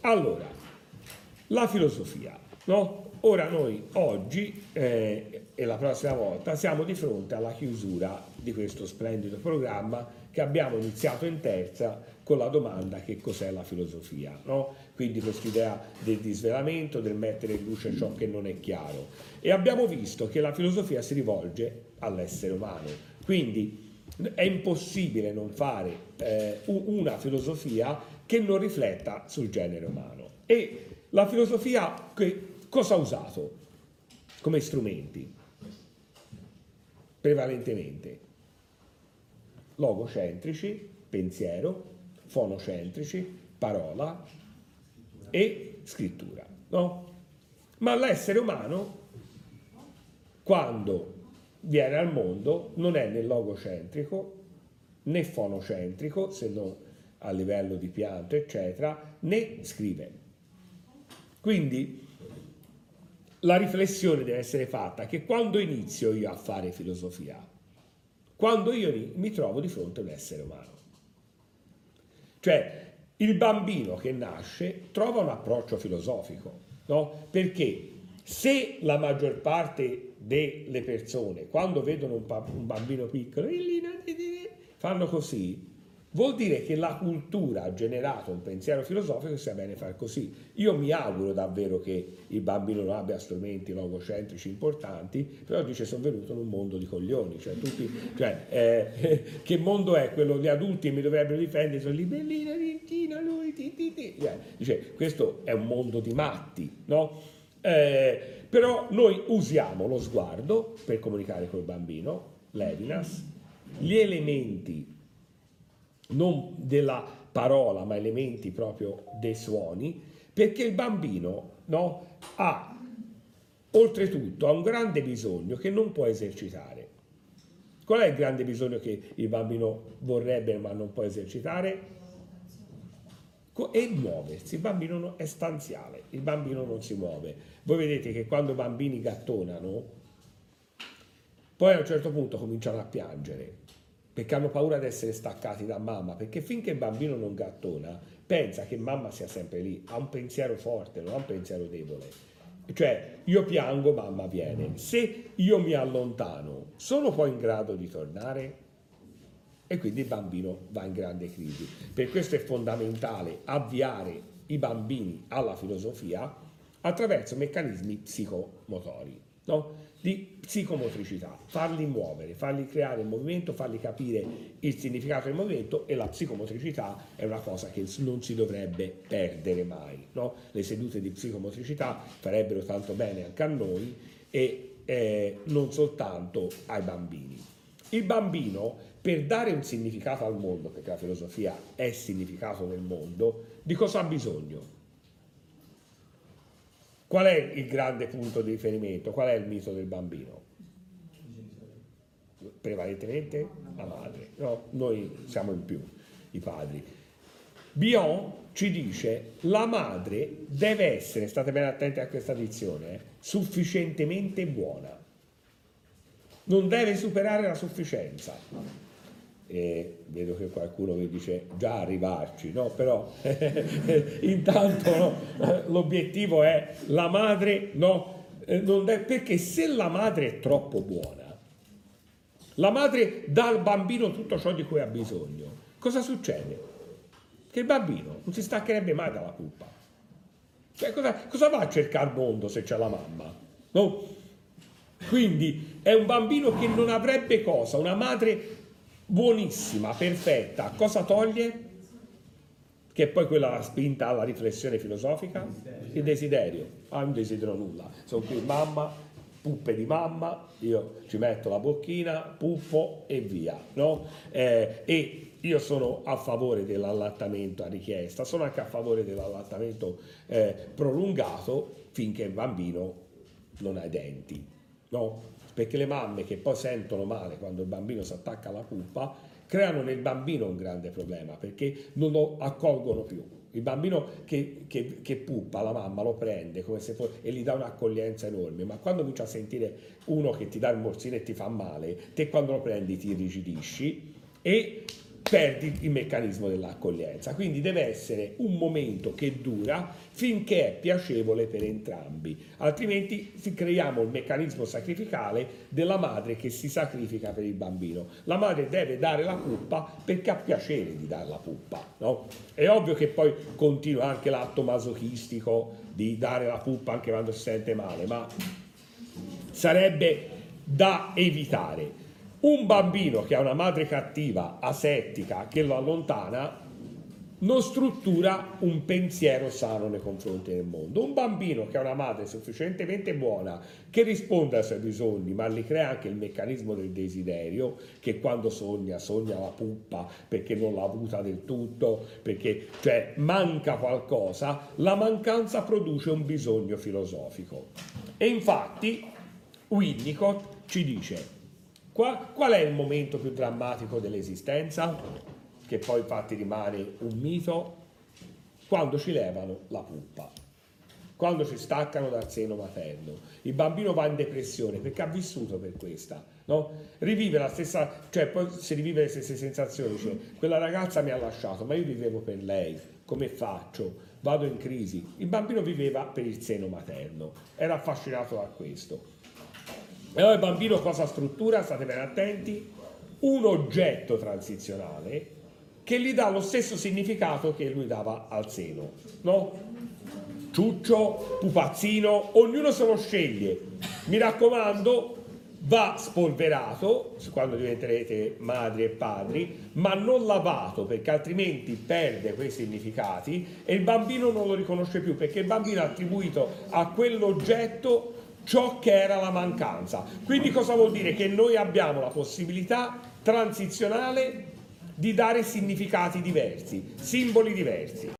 Allora, la filosofia, no? Ora noi oggi eh, e la prossima volta siamo di fronte alla chiusura di questo splendido programma che abbiamo iniziato in terza con la domanda che cos'è la filosofia, no? Quindi quest'idea del disvelamento, del mettere in luce ciò che non è chiaro. E abbiamo visto che la filosofia si rivolge all'essere umano. Quindi è impossibile non fare eh, una filosofia che non rifletta sul genere umano. E la filosofia che cosa ha usato come strumenti? Prevalentemente logocentrici, pensiero, fonocentrici, parola e scrittura. No? Ma l'essere umano, quando viene al mondo, non è né logocentrico né fonocentrico, se non a livello di pianto, eccetera, né scrive. Quindi la riflessione deve essere fatta che quando inizio io a fare filosofia, quando io mi trovo di fronte a un essere umano. Cioè, il bambino che nasce trova un approccio filosofico, no? Perché se la maggior parte delle persone, quando vedono un, bambino piccolo, fanno così, vuol dire che la cultura ha generato un pensiero filosofico che sia bene fare così. Io mi auguro davvero che il bambino non abbia strumenti logocentrici importanti, però dice sono venuto in un mondo di coglioni, cioè, tutti, cioè eh, che mondo è quello gli adulti mi dovrebbero difendere, sono lì bellina, tintina, lui, ti, ti, ti. Cioè, dice questo è un mondo di matti, no? Eh, però noi usiamo lo sguardo per comunicare col bambino, l'Evinas, gli elementi non della parola, ma elementi proprio dei suoni, perché il bambino no, ha oltretutto ha un grande bisogno che non può esercitare. Qual è il grande bisogno che il bambino vorrebbe ma non può esercitare? E muoversi, il bambino è stanziale, il bambino non si muove. Voi vedete che quando i bambini gattonano, poi a un certo punto cominciano a piangere, perché hanno paura di essere staccati da mamma, perché finché il bambino non gattona, pensa che mamma sia sempre lì, ha un pensiero forte, non ha un pensiero debole. Cioè, io piango, mamma viene. Se io mi allontano, sono poi in grado di tornare? E quindi il bambino va in grande crisi. Per questo è fondamentale avviare i bambini alla filosofia attraverso meccanismi psicomotori no? Di psicomotricità, farli muovere, farli creare il movimento, farli capire il significato del movimento e la psicomotricità è una cosa che non si dovrebbe perdere mai. No? Le sedute di psicomotricità farebbero tanto bene anche a noi e eh, non soltanto ai bambini. Il bambino, per dare un significato al mondo, perché la filosofia è significato nel mondo, di cosa ha bisogno? Qual è il grande punto di riferimento? Qual è il mito del bambino? Prevalentemente la madre, no? Noi siamo in più, i padri. Bion ci dice la madre deve essere, state ben attenti a questa dizione, sufficientemente buona. Non deve superare la sufficienza e vedo che qualcuno mi dice già arrivarci, no? Però intanto no? l'obiettivo è la madre, no? Eh, deve, perché se la madre è troppo buona, la madre dà al bambino tutto ciò di cui ha bisogno, cosa succede? Che il bambino non si staccherebbe mai dalla pupa. Cioè, cosa, cosa va a cercare al mondo se c'è la mamma? No? Quindi è un bambino che non avrebbe cosa, una madre buonissima, perfetta, cosa toglie? Che è poi quella spinta alla riflessione filosofica? Il desiderio. Ah, non desidero nulla. Sono qui mamma, puppe di mamma, io ci metto la bocchina, puffo e via. No? Eh, e io sono a favore dell'allattamento a richiesta, sono anche a favore dell'allattamento eh, prolungato finché il bambino non ha i denti. No? perché le mamme che poi sentono male quando il bambino si attacca alla pupa creano nel bambino un grande problema perché non lo accolgono più. Il bambino che, che, che puppa, la mamma lo prende come se fosse, e gli dà un'accoglienza enorme, ma quando comincia a sentire uno che ti dà il morsino e ti fa male, te quando lo prendi ti irrigidisci e perdi il meccanismo dell'accoglienza. Quindi deve essere un momento che dura finché è piacevole per entrambi, altrimenti creiamo il meccanismo sacrificale della madre che si sacrifica per il bambino. La madre deve dare la puppa perché ha piacere di dare la puppa. No? È ovvio che poi continua anche l'atto masochistico di dare la puppa anche quando si sente male, ma sarebbe da evitare. Un bambino che ha una madre cattiva, asettica, che lo allontana, non struttura un pensiero sano nei confronti del mondo. Un bambino che ha una madre sufficientemente buona, che risponde ai suoi bisogni, ma gli crea anche il meccanismo del desiderio, che quando sogna, sogna la puppa perché non l'ha avuta del tutto, perché cioè manca qualcosa, la mancanza produce un bisogno filosofico. E infatti Winnicott ci dice Qual, qual è il momento più drammatico dell'esistenza? Che poi infatti rimane un mito? Quando ci levano la puppa, quando ci staccano dal seno materno. Il bambino va in depressione perché ha vissuto per questa. No? Rivive la stessa, cioè poi si rivive le stesse sensazioni, cioè, quella ragazza mi ha lasciato, ma io vivevo per lei, come faccio? Vado in crisi. Il bambino viveva per il seno materno, era affascinato da questo. E allora il bambino cosa struttura? State ben attenti. Un oggetto transizionale che gli dà lo stesso significato che lui dava al seno. No? Ciuccio, pupazzino, ognuno se lo sceglie. Mi raccomando, va spolverato quando diventerete madri e padri, ma non lavato perché altrimenti perde quei significati e il bambino non lo riconosce più perché il bambino ha attribuito a quell'oggetto ciò che era la mancanza. Quindi cosa vuol dire? Che noi abbiamo la possibilità transizionale di dare significati diversi, simboli diversi.